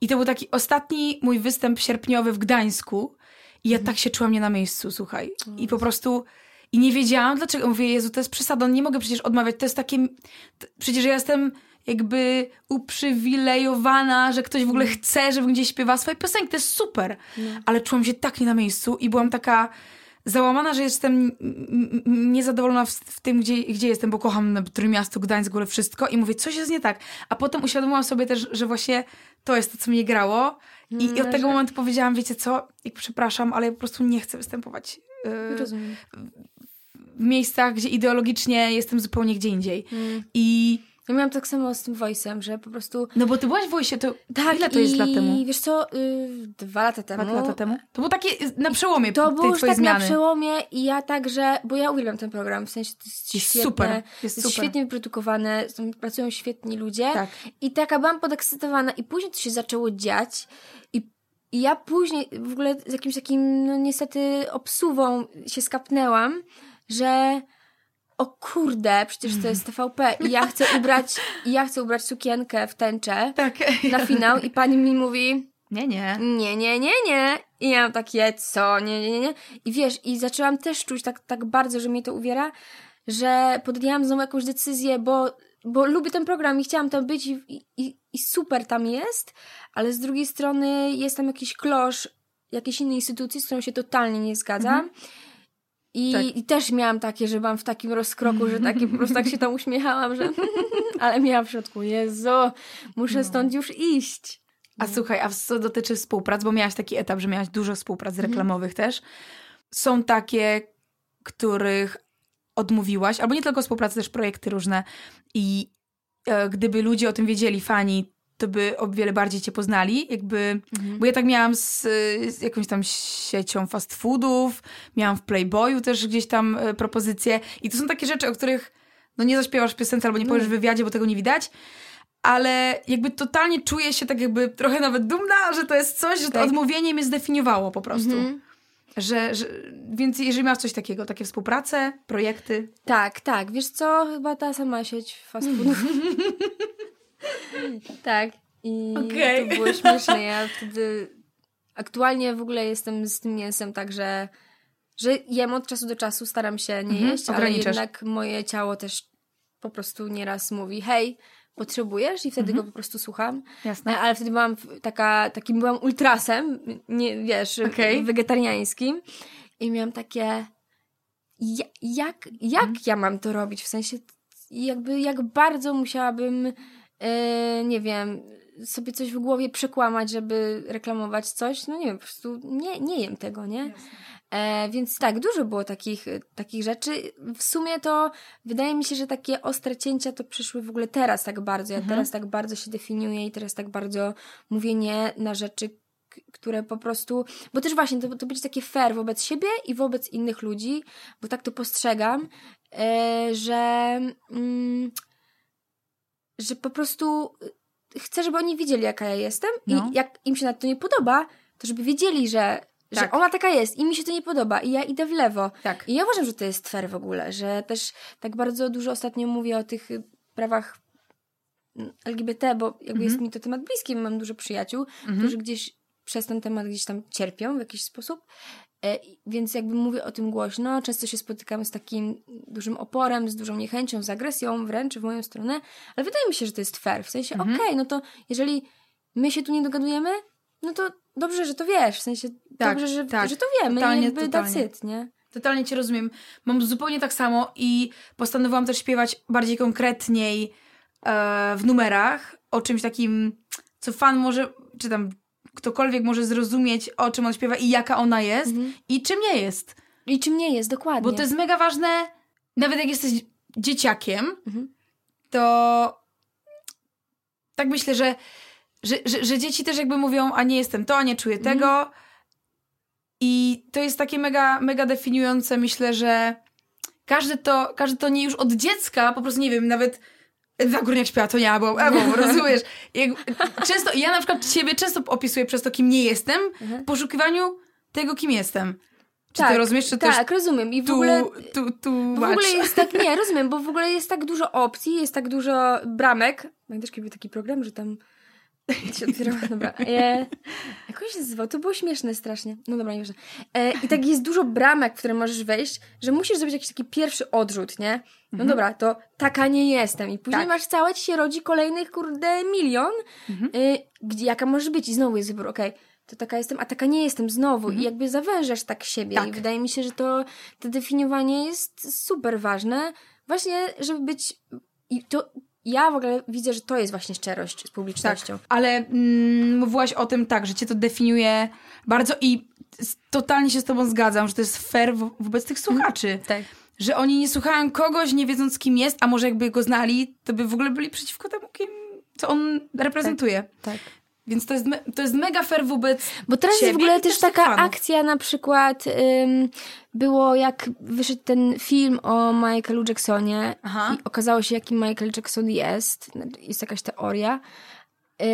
I to był taki ostatni mój występ sierpniowy w Gdańsku i ja tak się czułam nie na miejscu, słuchaj. I po prostu... I nie wiedziałam dlaczego. Mówię, Jezu, to jest przesada, nie mogę przecież odmawiać. To jest takie... Przecież ja jestem jakby uprzywilejowana, że ktoś w ogóle chce, żebym gdzieś śpiewała swoje piosenki. To jest super. Ale czułam się tak nie na miejscu i byłam taka załamana, że jestem niezadowolona w, w tym, gdzie, gdzie jestem, bo kocham Trójmiasto, Gdańsk, w ogóle wszystko i mówię, coś jest nie tak. A potem uświadomiłam sobie też, że właśnie to jest to, co mnie grało i, i od No, tego momentu powiedziałam, wiecie co, i przepraszam, ale ja po prostu nie chcę występować yy, Rozumiem. W miejscach, gdzie ideologicznie jestem zupełnie gdzie indziej. Mm. I Ja miałam tak samo z tym voice'em, że po prostu... no bo ty byłaś w Wojsie, to Tak, ile to i jest lat temu? wiesz co, y, dwa lata temu. Dwa lata temu? To było takie na przełomie To tej było już tak na zmiany. przełomie i ja także, bo ja uwielbiam ten program, w sensie to jest, Jest świetne, super, jest jest super. świetnie wyprodukowane, pracują świetni ludzie Tak. i taka byłam podekscytowana i później to się zaczęło dziać i, i ja później w ogóle z jakimś takim, no niestety obsuwą się skapnęłam, że o kurde, przecież to jest TVP i ja chcę ubrać, ja chcę ubrać sukienkę w tęczę Tak. na finał i pani mi mówi Nie, nie. nie, nie, nie, nie. I ja mam takie, co, nie, nie, nie, nie. I wiesz, i zaczęłam też czuć tak, tak bardzo, że mnie to uwiera, że podjęłam znowu jakąś decyzję, bo, bo lubię ten program i chciałam tam być i, i, i super tam jest, ale z drugiej strony jest tam jakiś klosz jakiejś innej instytucji, z którą się totalnie nie zgadzam. I, Tak. I też miałam takie, że byłam w takim rozkroku, że takie po prostu tak się tam uśmiechałam, że ale miałam w środku, Jezu, muszę stąd już iść. A słuchaj, a co dotyczy współprac, bo miałaś taki etap, że miałaś dużo współprac Mhm. reklamowych też. Są takie, których odmówiłaś, albo nie tylko współpracy, też projekty różne. I e, gdyby ludzie o tym wiedzieli, fani, to by o wiele bardziej cię poznali. Jakby, Mhm. Bo ja tak miałam z, z jakąś tam siecią fast foodów, miałam w Playboyu też gdzieś tam e, propozycje. I to są takie rzeczy, o których no nie zaśpiewasz piosence albo nie powiesz w wywiadzie, bo tego nie widać. Ale jakby totalnie czuję się tak jakby trochę nawet dumna, że to jest coś, że to Tak. odmówienie mnie zdefiniowało po prostu. Mhm. Że, że, więc jeżeli masz coś takiego, takie współprace, projekty. Tak, tak. Wiesz co? Chyba ta sama sieć fast foodów. tak. I Okej. to było śmieszne. Ja wtedy aktualnie w ogóle jestem z tym mięsem tak, że, że jem od czasu do czasu, staram się nie Mhm, jeść, ale jednak moje ciało też po prostu nieraz mówi hej, potrzebujesz? I wtedy go po prostu słucham. Jasne. Ale wtedy byłam taka, takim byłam ultrasem, nie wiesz, Okej. wegetariańskim. I miałam takie, ja, jak, jak ja mam to robić? W sensie, jakby, jak bardzo musiałabym, e, nie wiem, sobie coś w głowie przekłamać, żeby reklamować coś. No nie wiem, po prostu nie, nie jem tego, nie? E, więc tak, dużo było takich, takich rzeczy. W sumie to wydaje mi się, że takie ostre cięcia to przyszły w ogóle teraz tak bardzo. Ja teraz tak bardzo się definiuję i teraz tak bardzo mówię nie na rzeczy, które po prostu. Bo też właśnie to, to być takie fair wobec siebie i wobec innych ludzi, bo tak to postrzegam, e, że. Mm, że po prostu chcę, żeby oni widzieli, jaka ja jestem No. i jak im się na to nie podoba, to żeby wiedzieli, że, że Tak. ona taka jest i mi się to nie podoba i ja idę w lewo. Tak. I ja uważam, że to jest fair w ogóle, że też tak bardzo dużo ostatnio mówię o tych y, prawach mm, LGBT, bo jakby Mhm. jest mi to temat bliski, mam dużo przyjaciół, którzy gdzieś przez ten temat gdzieś tam cierpią w jakiś sposób. E, Więc jakby mówię o tym głośno, często się spotykam z takim dużym oporem, z dużą niechęcią, z agresją wręcz w moją stronę, ale wydaje mi się, że to jest fair. W sensie, Mhm. okej, no to jeżeli my się tu nie dogadujemy, no to dobrze, że to wiesz. W sensie, Tak, dobrze, że, tak. że to wiemy Totalnie, jakby totalnie. it, nie? Totalnie cię rozumiem. Mam zupełnie tak samo i postanowiłam też śpiewać bardziej konkretniej e, w numerach o czymś takim, co fan może, czy tam ktokolwiek może zrozumieć, o czym on śpiewa i jaka ona jest i czym nie jest. I czym nie jest, dokładnie. Bo to jest mega ważne, nawet jak jesteś dzieciakiem, Mhm. to tak myślę, że, że, że, że dzieci też jakby mówią, a nie jestem to, a nie czuję Mhm. tego. I to jest takie mega, mega definiujące, myślę, że każdy to, każdy to nie już od dziecka, po prostu nie wiem, nawet Ewa Górniak śpiewa, to nie, albo Ewo, rozumiesz? Jak, często, ja na przykład siebie często opisuję przez to, kim nie jestem, w poszukiwaniu tego, kim jestem. Czy ty rozumiesz, czy tak, rozumiem. I w tu, ogóle tu, tu, w ogóle jest tak, nie, rozumiem, bo w ogóle jest tak dużo opcji, jest tak dużo bramek. Pamiętasz, kiedy był taki program, że tam się otwierała, dobra. E, jak on się nazywał? To było śmieszne strasznie. No dobra, nieważne. E, I tak jest dużo bramek, w które możesz wejść, że musisz zrobić jakiś taki pierwszy odrzut, nie? No dobra, to taka nie jestem. I później Tak. masz całe, ci się rodzi kolejnych, kurde, milion. Y, gdzie, jaka może być? I znowu jest wybór, okej. To taka jestem, a taka nie jestem znowu. I jakby zawężasz tak siebie. Tak. I wydaje mi się, że to, to definiowanie jest super ważne. Właśnie, żeby być... I to ja w ogóle widzę, że to jest właśnie szczerość z publicznością. Tak, ale mm, mówiłaś o tym tak, że cię to definiuje bardzo i totalnie się z tobą zgadzam, że to jest fair wo- wobec tych słuchaczy. Tak. że oni nie słuchają kogoś, nie wiedząc kim jest, a może jakby go znali, to by w ogóle byli przeciwko temu, kim, co on reprezentuje. Tak. Więc to jest, me, to jest mega fair wobec Bo teraz ciebie jest w ogóle też tych taka fanów. akcja na przykład ym, było jak wyszedł ten film o Michaelu Jacksonie Aha. i okazało się jaki Michael Jackson jest. Jest jakaś teoria. Yy,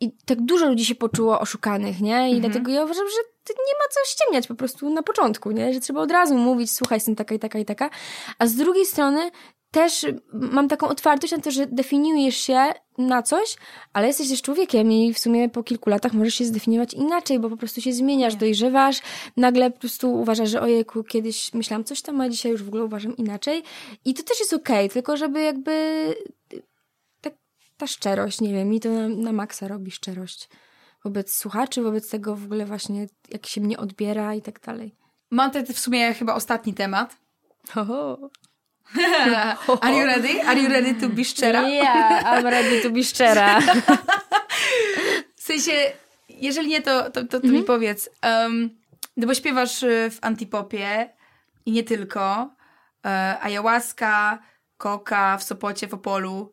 I tak dużo ludzi się poczuło oszukanych, nie? I dlatego ja uważam, że nie ma co ściemniać po prostu na początku, nie? Że trzeba od razu mówić, słuchaj, jestem taka i taka i taka. A z drugiej strony też mam taką otwartość na to, że definiujesz się na coś, ale jesteś też człowiekiem i w sumie po kilku latach możesz się zdefiniować inaczej, bo po prostu się zmieniasz, dojrzewasz, nagle po prostu uważasz, że ojejku, kiedyś myślałam coś tam, a dzisiaj już w ogóle uważam inaczej. I to też jest okej, tylko żeby jakby ta, ta szczerość, nie wiem, mi to na, na maksa robi szczerość wobec słuchaczy, wobec tego w ogóle właśnie, jak się mnie odbiera i tak dalej. Mam tutaj w sumie chyba ostatni temat. Ho, Are you ready? Are you ready to be szczera? Yeah, I'm ready to be szczera. W sensie, jeżeli nie, to, to, to, to mi powiedz. Um, no bo śpiewasz y, w antipopie i nie tylko. E, ayahuasca, koka w Sopocie, w Opolu.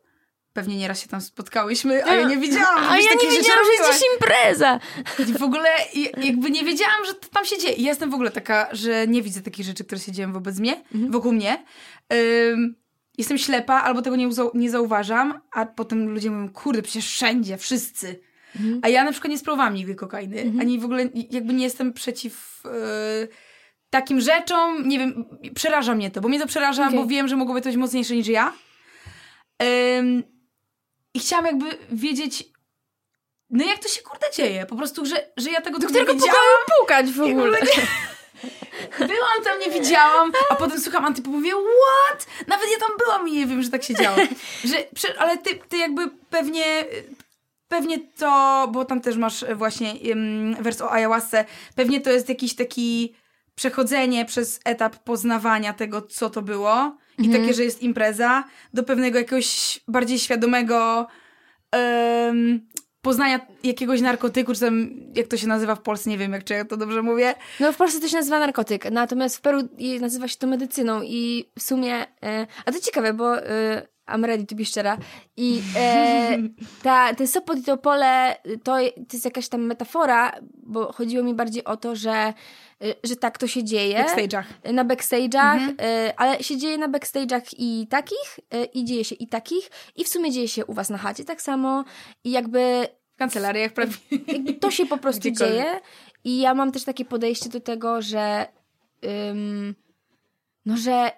Pewnie nieraz się tam spotkałyśmy, a ja nie wiedziałam, A ja nie wiedziałam, że jest dziś impreza. W ogóle jakby nie wiedziałam, że to tam się dzieje. Ja jestem w ogóle taka, że nie widzę takich rzeczy, które się dzieją wobec mnie, wokół mnie. Ym, jestem ślepa, albo tego nie, nie zauważam, a potem ludzie mówią, kurde, przecież wszędzie, wszyscy. A ja na przykład nie spróbowałam nigdy kokainy, ani w ogóle jakby nie jestem przeciw y, takim rzeczom, nie wiem, przeraża mnie to, bo mnie to przeraża, Okej. bo wiem, że mogło być coś mocniejsze niż ja. Ym, I chciałam jakby wiedzieć, no jak to się kurde dzieje? Po prostu, że, że ja tego Do którego nie pukać w ogóle? Byłam tam, nie widziałam, a potem słucham Anty, mówię, what? Nawet ja tam byłam i nie wiem, że tak się działo. Że, ale ty, ty jakby pewnie, pewnie to, bo tam też masz właśnie um, wers o ayahuasce, pewnie to jest jakiś taki przechodzenie przez etap poznawania tego, co to było i takie, że jest impreza, do pewnego jakiegoś bardziej świadomego em, poznania jakiegoś narkotyku, czy tam, jak to się nazywa w Polsce, nie wiem, jak czy ja to dobrze mówię. No w Polsce to się nazywa narkotyk, natomiast w Peru nazywa się to medycyną i w sumie... E, a to ciekawe, bo e, I'm ready to be szczera i e, ta, ten Sopot i to pole to, to jest jakaś tam metafora, bo chodziło mi bardziej o to, że, że tak to się dzieje. backstage'ach. na backstage'ach, y, ale się dzieje na backstage'ach i takich, y, i dzieje się i takich, i w sumie dzieje się u was na chacie tak samo, i jakby, W kancelariach prawie. jakby to się po prostu Gdziekolwiek. dzieje. I ja mam też takie podejście do tego, że no, że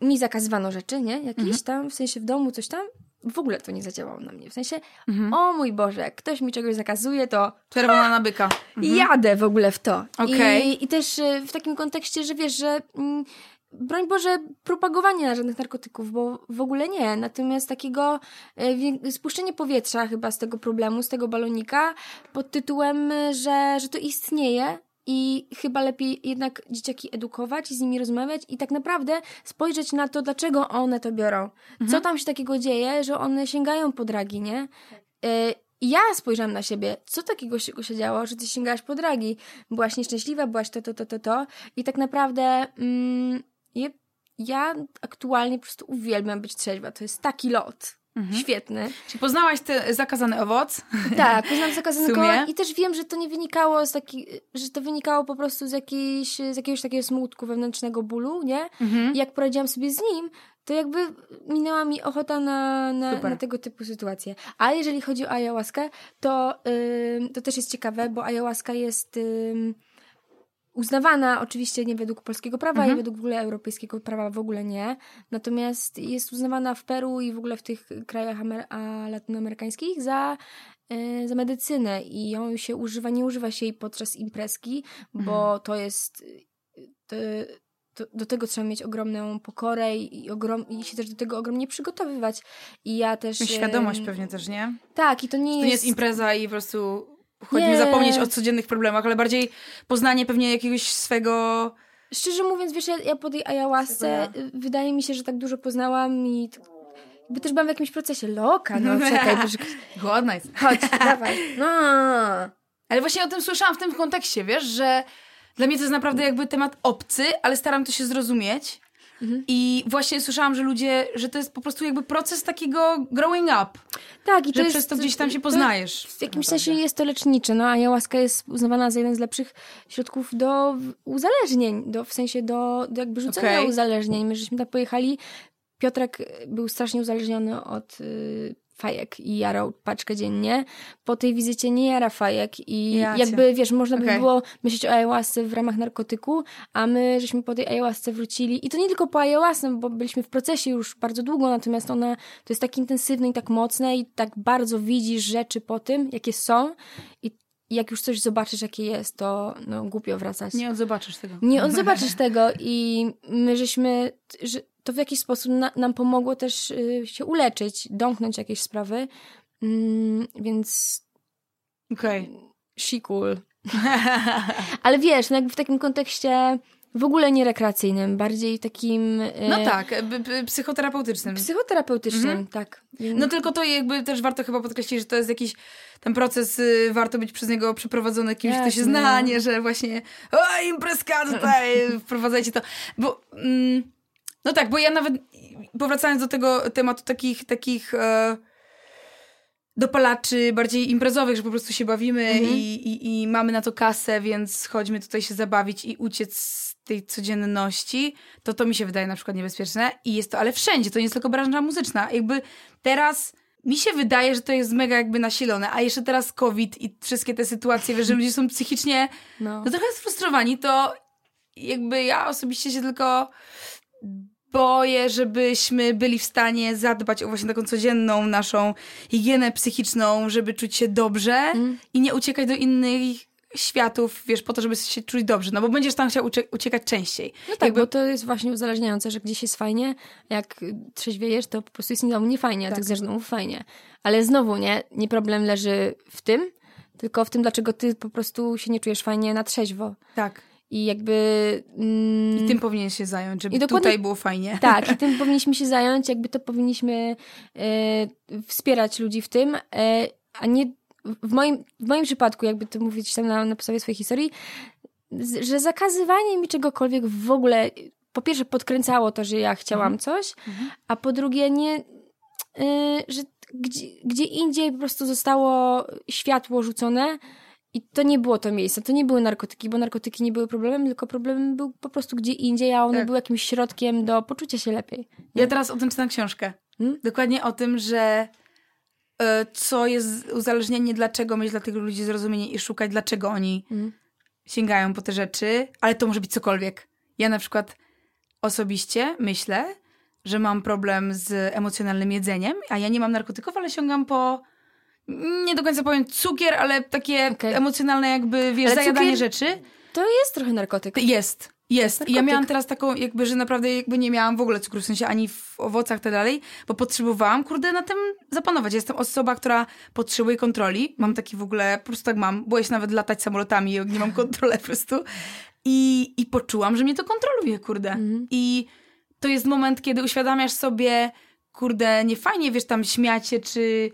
mi zakazywano rzeczy, nie? Jakieś Mhm. tam, w sensie w domu coś tam. W ogóle to nie zadziałało na mnie. W sensie, Mhm. o mój Boże, jak ktoś mi czegoś zakazuje, to Czerwona na byka. jadę w ogóle w to. Okej. I, I też y, w takim kontekście, że wiesz, że mm, broń Boże, propagowanie żadnych narkotyków, bo w ogóle nie. Natomiast takiego y, spuszczenie powietrza chyba z tego problemu, z tego balonika pod tytułem, y, że, że to istnieje. I chyba lepiej jednak dzieciaki edukować i z nimi rozmawiać i tak naprawdę spojrzeć na to, dlaczego one to biorą. Co tam się takiego dzieje, że one sięgają po dragi, nie? Y, i ja spojrzałam na siebie, co takiego się, się działo, że ty sięgałaś po dragi. Byłaś nieszczęśliwa, byłaś to, to, to, to, to. I tak naprawdę mm, je, ja aktualnie po prostu uwielbiam być trzeźwa. To jest taki lot. Świetny. Czy poznałaś ten zakazany owoc? Tak, poznałam zakazany kolor i też wiem, że to nie wynikało z taki, że to wynikało po prostu z, jakiejś, z jakiegoś takiego smutku wewnętrznego bólu, nie? Mhm. I jak poradziłam sobie z nim, to jakby minęła mi ochota na, na, na tego typu sytuacje. A jeżeli chodzi o ayahuaskę, to, ym, to też jest ciekawe, bo ayahuasca jest ym, uznawana oczywiście nie według polskiego prawa Mhm. i według w ogóle europejskiego prawa w ogóle nie. Natomiast jest uznawana w Peru i w ogóle w tych krajach amer- a latynoamerykańskich za, y, za medycynę i ją się używa, nie używa się jej podczas imprezki, bo Mhm. to jest to, to, do tego trzeba mieć ogromną pokorę i, ogrom, i się też do tego ogromnie przygotowywać. I ja też... Świadomość em, pewnie też, nie? Tak, i to nie To jest... nie jest impreza i po prostu chodźmy Nie. zapomnieć o codziennych problemach, ale bardziej poznanie pewnie jakiegoś swego... Szczerze mówiąc, wiesz, ja, ja po tej ayahuasce y, wydaje mi się, że tak dużo poznałam i jakby też byłam w jakimś procesie loka, no czekaj, Głodna jest. chodź, dawaj, no. Ale właśnie o tym słyszałam w tym kontekście, wiesz, że Dla mnie to jest naprawdę jakby temat obcy, ale staram to się zrozumieć. Mhm. I właśnie słyszałam, że ludzie, że to jest po prostu jakby proces takiego growing up. Tak, i Że to jest, przez to gdzieś tam się poznajesz. W jakimś Naprawdę. sensie jest to lecznicze. No, ayahuasca jest uznawana za jeden z lepszych środków do uzależnień, do, w sensie do, do jakby rzucenia Okej. uzależnień. My żeśmy tam pojechali. Piotrek był strasznie uzależniony od y, fajek i jarał paczkę dziennie. Po tej wizycie nie jara fajek i Jacie. jakby, wiesz, można by było myśleć o ayahuasce w ramach narkotyku, a my żeśmy po tej ayahuasce wrócili i to nie tylko po ayahuasce, bo byliśmy w procesie już bardzo długo, natomiast ona to jest tak intensywne i tak mocne i tak bardzo widzisz rzeczy po tym, jakie są i i jak już coś zobaczysz, jakie jest, to no, głupio wracać. Nie odzobaczysz tego. Nie odzobaczysz tego i my żeśmy, że to w jakiś sposób na, nam pomogło też y, się uleczyć, domknąć jakieś sprawy, mm, więc Okej. sikul. Ale wiesz, no jakby w takim kontekście w ogóle nie rekreacyjnym, bardziej takim y, No tak, b- b- psychoterapeutycznym. psychoterapeutycznym, tak. No tylko to jakby też warto chyba podkreślić, że to jest jakiś ten proces, y, warto być przez niego przeprowadzony kimś, kto się Jasne. zna, nie, że właśnie o, imprezka tutaj, wprowadzajcie to. Bo, mm, no tak, bo ja nawet, powracając do tego tematu takich, takich e, dopalaczy bardziej imprezowych, że po prostu się bawimy i, i, i mamy na to kasę, więc chodźmy tutaj się zabawić i uciec z tej codzienności, to to mi się wydaje na przykład niebezpieczne i jest to, ale wszędzie, to nie jest tylko branża muzyczna. Jakby teraz mi się wydaje, że to jest mega jakby nasilone, a jeszcze teraz COVID i wszystkie te sytuacje, wiesz, że ludzie są psychicznie no. no trochę sfrustrowani, to jakby ja osobiście się tylko boję, żebyśmy byli w stanie zadbać o właśnie taką codzienną naszą higienę psychiczną, żeby czuć się dobrze Mm. i nie uciekać do innych światów, wiesz, po to, żeby się czuć dobrze, no bo będziesz tam chciał ucie- uciekać częściej. No tak, Jakby- bo to jest właśnie uzależniające, że gdzieś jest fajnie, jak trzeźwiejesz, to po prostu jest domu nie fajnie, a Tak. chcesz domu fajnie. Ale znowu, nie, nie problem leży w tym, tylko w tym, dlaczego ty po prostu się nie czujesz fajnie na trzeźwo. Tak. I jakby... Mm, I tym powinien się zająć, żeby tutaj było fajnie. Tak, i tym powinniśmy się zająć, jakby to powinniśmy e, wspierać ludzi w tym, e, a nie w moim, w moim przypadku, jakby to mówić tam na, na podstawie swojej historii, że zakazywanie mi czegokolwiek w ogóle po pierwsze podkręcało to, że ja chciałam coś, a po drugie nie, y, że gdzie, gdzie indziej po prostu zostało światło rzucone i to nie było to miejsce, to nie były narkotyki, bo narkotyki nie były problemem, tylko problem był po prostu gdzie indziej, a one Tak. były jakimś środkiem do poczucia się lepiej. Ja teraz o tym czytam książkę. Hmm? Dokładnie o tym, że e, co jest uzależnienie, dlaczego mieć dla tych ludzi zrozumienie i szukać, dlaczego oni Mm. sięgają po te rzeczy, ale to może być cokolwiek. Ja na przykład osobiście myślę, że mam problem z emocjonalnym jedzeniem, a ja nie mam narkotyków, ale sięgam po nie do końca powiem cukier, ale takie Okej. emocjonalne jakby, wiesz, Ale zajadanie rzeczy. To jest trochę narkotyk. Jest, jest. I ja narkotyk. miałam teraz taką, jakby, że naprawdę jakby nie miałam w ogóle cukru, w sensie ani w owocach, tak dalej, bo potrzebowałam, kurde, na tym zapanować. Jestem osoba, która potrzebuje kontroli. Mam taki w ogóle, po prostu tak mam. Była się nawet latać samolotami, nie mam kontroli po prostu. I, I poczułam, że mnie to kontroluje, kurde. Mhm. I to jest moment, kiedy uświadamiasz sobie, kurde, nie fajnie, wiesz, tam śmiać się, czy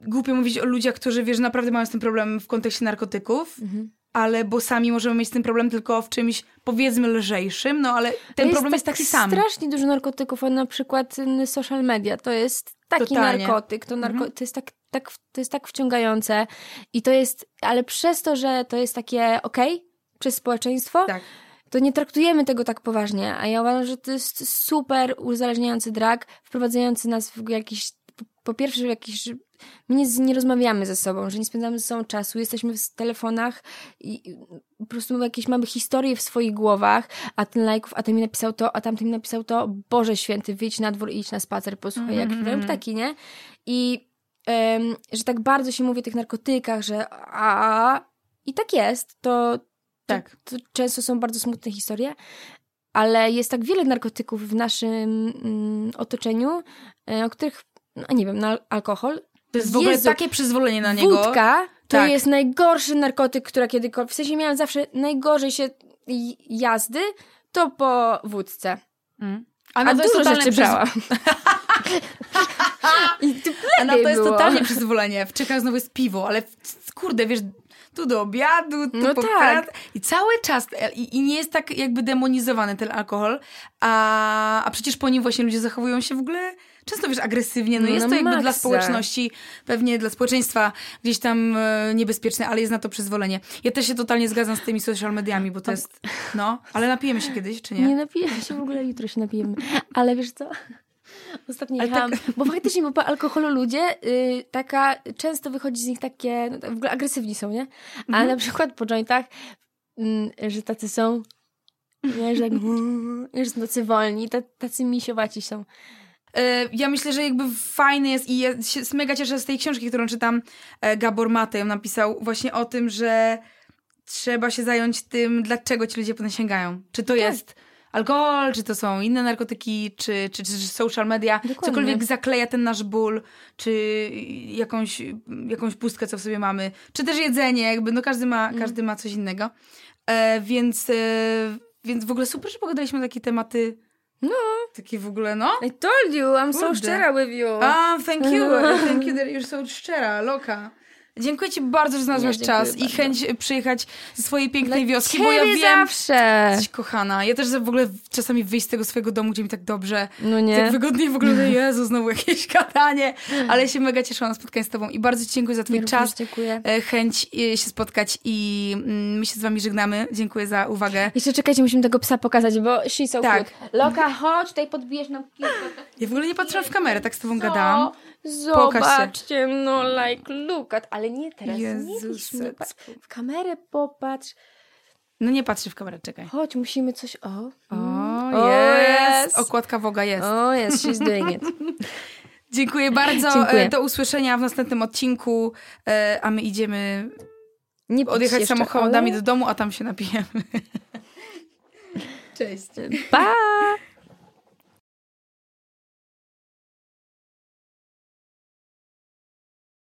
głupio mówić o ludziach, którzy, wiesz, naprawdę mają z tym problem w kontekście narkotyków, Mhm. ale bo sami możemy mieć z tym problem tylko w czymś, powiedzmy, lżejszym, no ale ten To problem jest tak taki sam. strasznie dużo narkotyków, a na przykład y, social media to jest taki Totalnie. narkotyk, to, narko- Mhm. to, jest tak, tak, to jest tak wciągające i to jest, ale przez to, że to jest takie okej przez społeczeństwo, Tak. to nie traktujemy tego tak poważnie, a ja uważam, że to jest super uzależniający drag, wprowadzający nas w jakiś, po, pierwsze w jakiś, że my nie, nie rozmawiamy ze sobą, że nie spędzamy ze sobą czasu, jesteśmy w telefonach i po prostu jakieś, mamy historie w swoich głowach, a ten lajków, a ten mi napisał to, a tamten mi napisał to, Boże święty, wyjdź na dwór i idź na spacer, posłuchaj, jak śpiewają ptaki, nie? I em, że tak bardzo się mówi o tych narkotykach, że a, i tak jest, to, Tak. to często są bardzo smutne historie, ale jest tak wiele narkotyków w naszym mm, otoczeniu, e, o których, no nie wiem, na alkohol. To jest w ogóle Jezu, takie przyzwolenie na niego. Wódka to Tak. jest najgorszy narkotyk, która kiedykolwiek. W sensie miałam zawsze najgorzej się jazdy, to po wódce. Mm. A, no to jest dużo totalne rzeczy brałam. I A no to jest było. totalnie przyzwolenie. W Czechach znowu jest piwo, ale kurde, wiesz, tu do obiadu, tu No po tak. I cały czas, e, i, i nie jest tak jakby demonizowany ten alkohol, a, a przecież po nim właśnie ludzie zachowują się w ogóle często, wiesz, agresywnie. No No jest to jakby dla maksa. społeczności, pewnie dla społeczeństwa gdzieś tam e, niebezpieczne, ale jest na to przyzwolenie. Ja też się totalnie zgadzam z tymi social mediami, bo to jest, no, ale napijemy się kiedyś, czy nie? Nie napijemy się w ogóle, jutro się napijemy. Ale wiesz co? Ostatnio jechałam, tak- bo faktycznie bo po alkoholu ludzie y, taka, często wychodzi z nich takie, no, tak w ogóle agresywni są, nie? A Mhm. na przykład po jointach, mm, że tacy są, nie, że, tak, że są tacy wolni, ta- tacy misiowaci są. E, Ja myślę, że jakby fajny jest i ja się mega cieszę z tej książki, którą czytam. e, Gabor Matej napisał właśnie o tym, że trzeba się zająć tym, dlaczego ci ludzie potem sięgają. Czy Tak. to jest alkohol, czy to są inne narkotyki, czy, czy, czy social media. Dokładnie. Cokolwiek zakleja ten nasz ból, czy jakąś, jakąś pustkę, co w sobie mamy. Czy też jedzenie, jakby no każdy ma, Mm. każdy ma coś innego. E, więc, e, więc w ogóle super, że pogadaliśmy takie tematy. No. Takie w ogóle, no. I told you, I'm so Kurde. szczera with you. A, thank you. Thank you that you're so szczera, loka. Dziękuję ci bardzo, że znalazłaś Ja czas i bardzo. chęć przyjechać ze swojej pięknej Dla wioski, bo ja wiem, zawsze. jesteś kochana. Ja też w ogóle czasami wyjść z tego swojego domu, gdzie mi tak dobrze, No nie. tak wygodnie w ogóle, Jezu, znowu jakieś gadanie, ale się mega cieszyłam na spotkanie z tobą i bardzo ci dziękuję za twój Ja czas, dziękuję. e, chęć e, się spotkać i mm, my się z wami żegnamy. Dziękuję za uwagę. Jeszcze czekajcie, musimy tego psa pokazać, bo she's so Tak. cute. Loka, chodź, tutaj podbijesz nam kilka. Ja w ogóle nie patrzyłam w kamerę, tak z tobą gadałam. Zobaczcie, no like, look at, ale nie teraz, nie Jezus, pa- w kamerę popatrz. No nie patrzę w kamerę, czekaj. Chodź, musimy coś, o. O, O, jest! Okładka Woga jest. O, jest, she's doing it. Dziękuję bardzo. Dziękuję. E, Do usłyszenia w następnym odcinku, e, a my idziemy Nie odjechać samochodami ale- do domu, a tam się napijemy. Cześć. Pa!